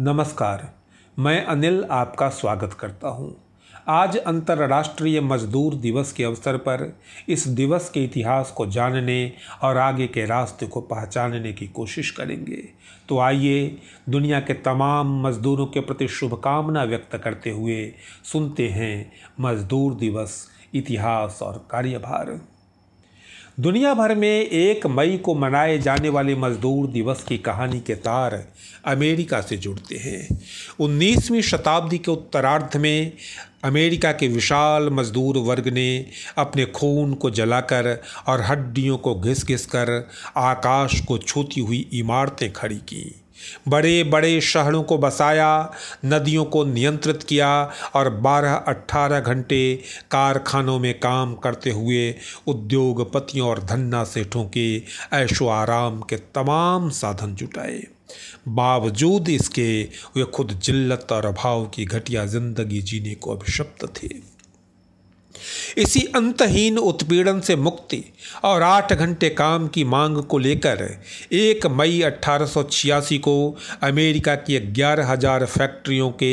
नमस्कार। मैं अनिल आपका स्वागत करता हूँ। आज अंतर्राष्ट्रीय मजदूर दिवस के अवसर पर इस दिवस के इतिहास को जानने और आगे के रास्ते को पहचानने की कोशिश करेंगे। तो आइए दुनिया के तमाम मजदूरों के प्रति शुभकामना व्यक्त करते हुए सुनते हैं मजदूर दिवस इतिहास और कार्यभार। दुनिया भर में एक मई को मनाए जाने वाले मजदूर दिवस की कहानी के तार अमेरिका से जुड़ते हैं। 19वीं शताब्दी के उत्तरार्ध में अमेरिका के विशाल मजदूर वर्ग ने अपने खून को जलाकर और हड्डियों को घिस घिस कर आकाश को छूती हुई इमारतें खड़ी की। बड़े बड़े शहरों को बसाया, नदियों को नियंत्रित किया और 12-18 घंटे कारखानों में काम करते हुए उद्योगपतियों और धन्ना सेठों के ऐशो आराम के तमाम साधन जुटाए। बावजूद इसके, वे खुद जिल्लत और अभाव की घटिया ज़िंदगी जीने को अभिशप्त थे। इसी अंतहीन उत्पीड़न से मुक्ति और आठ घंटे काम की मांग को लेकर एक मई 1886 को अमेरिका की ग्यारह हज़ार फैक्ट्रियों के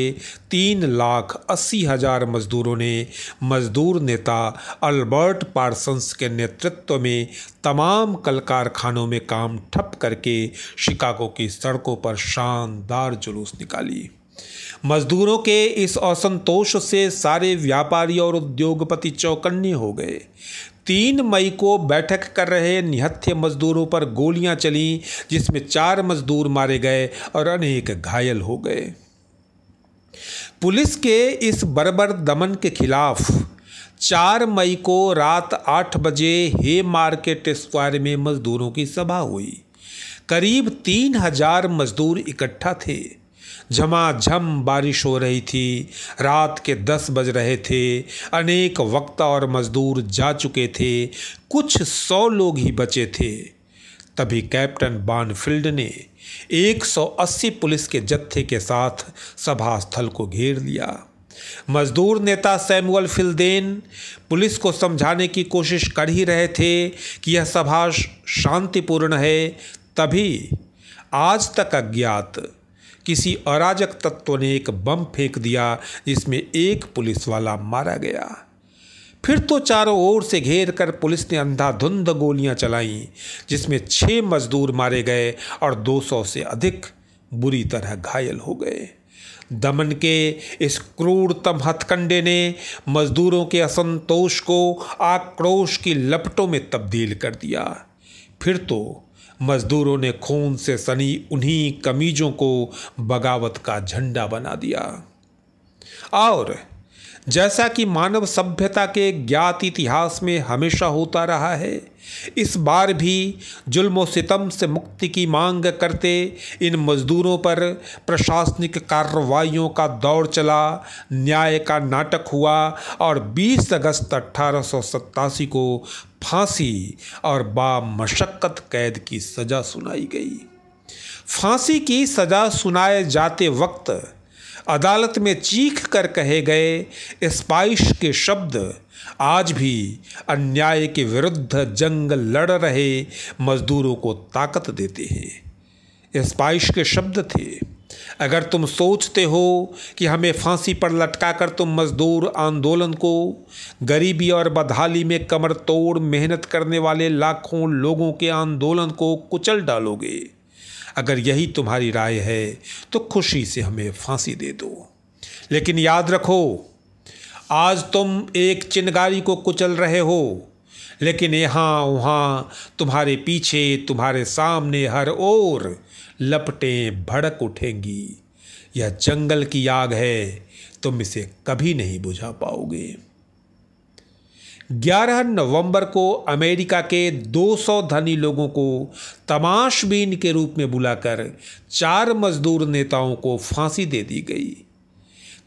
तीन लाख अस्सी हज़ार मजदूरों ने मजदूर नेता अल्बर्ट पार्सन्स के नेतृत्व में तमाम कल कारखानों में काम ठप करके शिकागो की सड़कों पर शानदार जुलूस निकाली। मजदूरों के इस असंतोष से सारे व्यापारी और उद्योगपति चौकन्ने हो गए। तीन मई को बैठक कर रहे निहत्थे मजदूरों पर गोलियाँ चली, जिसमें चार मजदूर मारे गए और अनेक घायल हो गए। पुलिस के इस बर्बर दमन के खिलाफ चार मई को रात आठ बजे हे मार्केट स्क्वायर में मजदूरों की सभा हुई। करीब तीन हज़ार मजदूर इकट्ठा थे। झमाझम बारिश हो रही थी। रात के दस बज रहे थे। अनेक वक्ता और मजदूर जा चुके थे। कुछ सौ लोग ही बचे थे। तभी कैप्टन बानफील्ड ने 180 पुलिस के जत्थे के साथ सभा स्थल को घेर लिया। मजदूर नेता सैमुअल फिलदेन पुलिस को समझाने की कोशिश कर ही रहे थे कि यह सभा शांतिपूर्ण है, तभी आज तक अज्ञात किसी अराजक तत्व ने एक बम फेंक दिया, जिसमें एक पुलिस वाला मारा गया। फिर तो चारों ओर से घेर कर पुलिस ने अंधाधुंध गोलियाँ चलाईं, जिसमें छः मजदूर मारे गए और 200 से अधिक बुरी तरह घायल हो गए। दमन के इस क्रूरतम हथकंडे ने मजदूरों के असंतोष को आक्रोश की लपटों में तब्दील कर दिया। फिर तो मजदूरों ने खून से सनी उन्हीं कमीजों को बगावत का झंडा बना दिया। और जैसा कि मानव सभ्यता के ज्ञात इतिहास में हमेशा होता रहा है, इस बार भी जुल्म सितम से मुक्ति की मांग करते इन मजदूरों पर प्रशासनिक कार्रवाइयों का दौर चला, न्याय का नाटक हुआ और 20 अगस्त अट्ठारह को फांसी और बामशक्क़त कैद की सज़ा सुनाई गई। फांसी की सज़ा सुनाए जाते वक्त अदालत में चीख कर कहे गए स्पाइश के शब्द आज भी अन्याय के विरुद्ध जंग लड़ रहे मजदूरों को ताकत देते हैं। स्पाइश के शब्द थे अगर तुम सोचते हो कि हमें फांसी पर लटकाकर तुम मजदूर आंदोलन को, गरीबी और बदहाली में कमर तोड़ मेहनत करने वाले लाखों लोगों के आंदोलन को कुचल डालोगे। अगर यही तुम्हारी राय है तो खुशी से हमें फांसी दे दो। लेकिन याद रखो, आज तुम एक चिनगारी को कुचल रहे हो, लेकिन यहाँ वहाँ तुम्हारे पीछे, तुम्हारे सामने हर ओर लपटें, भड़क उठेंगी। यह जंगल की आग है, तुम इसे कभी नहीं बुझा पाओगे। 11 नवंबर को अमेरिका के 200 धनी लोगों को तमाशबीन के रूप में बुलाकर चार मजदूर नेताओं को फांसी दे दी गई।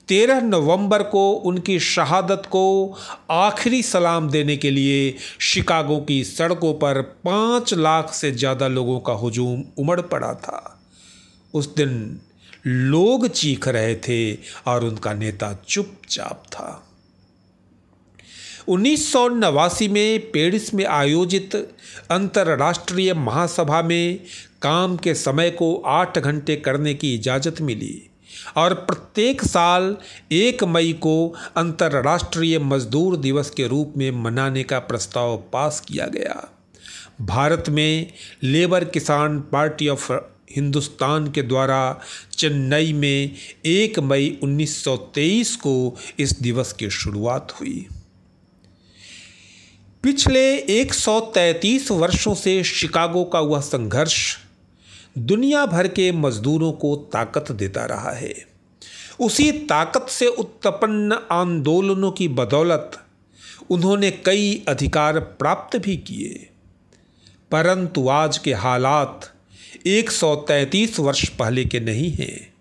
13 नवंबर को उनकी शहादत को आखिरी सलाम देने के लिए शिकागो की सड़कों पर पाँच लाख से ज़्यादा लोगों का हजूम उमड़ पड़ा था। उस दिन लोग चीख रहे थे और उनका नेता चुपचाप था। उन्नीस नवासी में पेरिस में आयोजित अंतर्राष्ट्रीय महासभा में काम के समय को आठ घंटे करने की इजाज़त मिली। और प्रत्येक साल एक मई को अंतर्राष्ट्रीय मजदूर दिवस के रूप में मनाने का प्रस्ताव पास किया गया। भारत में लेबर किसान पार्टी ऑफ़ हिंदुस्तान के द्वारा चेन्नई में एक मई 1923 को इस दिवस की शुरुआत हुई। पिछले 133 वर्षों से शिकागो का वह संघर्ष दुनिया भर के मजदूरों को ताकत देता रहा है। उसी ताकत से उत्पन्न आंदोलनों की बदौलत उन्होंने कई अधिकार प्राप्त भी किए। परंतु आज के हालात 133 वर्ष पहले के नहीं हैं।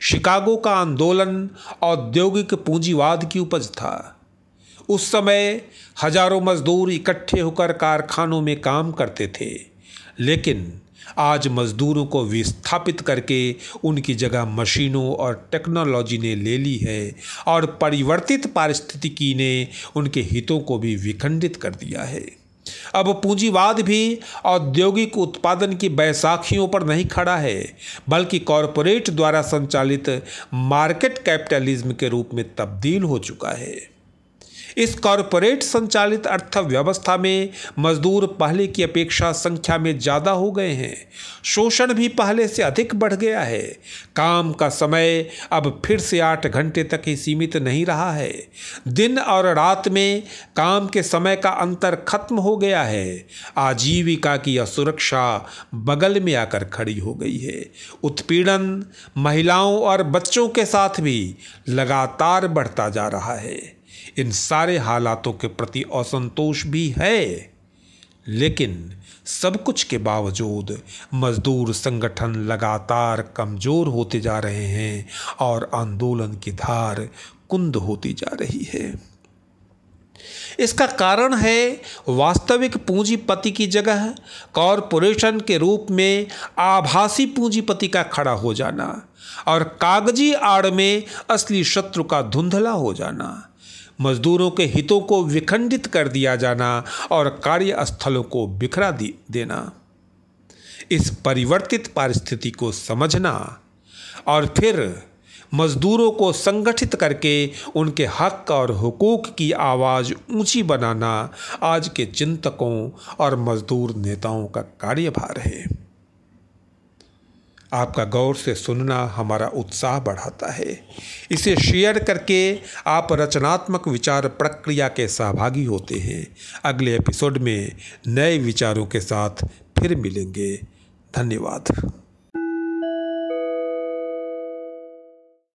शिकागो का आंदोलन औद्योगिक पूंजीवाद की उपज था। उस समय हज़ारों मजदूर इकट्ठे होकर कारखानों में काम करते थे, लेकिन आज मजदूरों को विस्थापित करके उनकी जगह मशीनों और टेक्नोलॉजी ने ले ली है और परिवर्तित पारिस्थितिकी ने उनके हितों को भी विखंडित कर दिया है। अब पूंजीवाद भी औद्योगिक उत्पादन की बैसाखियों पर नहीं खड़ा है, बल्कि कॉरपोरेट द्वारा संचालित मार्केट कैपिटलिज्म के रूप में तब्दील हो चुका है। इस कॉरपोरेट संचालित अर्थव्यवस्था में मजदूर पहले की अपेक्षा संख्या में ज़्यादा हो गए हैं। शोषण भी पहले से अधिक बढ़ गया है। काम का समय अब फिर से आठ घंटे तक ही सीमित नहीं रहा है। दिन और रात में काम के समय का अंतर खत्म हो गया है। आजीविका की असुरक्षा बगल में आकर खड़ी हो गई है। उत्पीड़न महिलाओं और बच्चों के साथ भी लगातार बढ़ता जा रहा है। इन सारे हालातों के प्रति असंतोष भी है। लेकिन सब कुछ के बावजूद मजदूर संगठन लगातार कमज़ोर होते जा रहे हैं और आंदोलन की धार कुंद होती जा रही है। इसका कारण है वास्तविक पूंजीपति की जगह कॉरपोरेशन के रूप में आभासी पूंजीपति का खड़ा हो जाना और कागज़ी आड़ में असली शत्रु का धुंधला हो जाना। मजदूरों के हितों को विखंडित कर दिया जाना और कार्यस्थलों को बिखरा देना। इस परिवर्तित परिस्थिति को समझना और फिर मजदूरों को संगठित करके उनके हक और हुकूक की आवाज़ ऊँची बनाना आज के चिंतकों और मजदूर नेताओं का कार्यभार है। आपका गौर से सुनना हमारा उत्साह बढ़ाता है। इसे शेयर करके आप रचनात्मक विचार प्रक्रिया के सहभागी होते हैं। अगले एपिसोड में नए विचारों के साथ फिर मिलेंगे। धन्यवाद।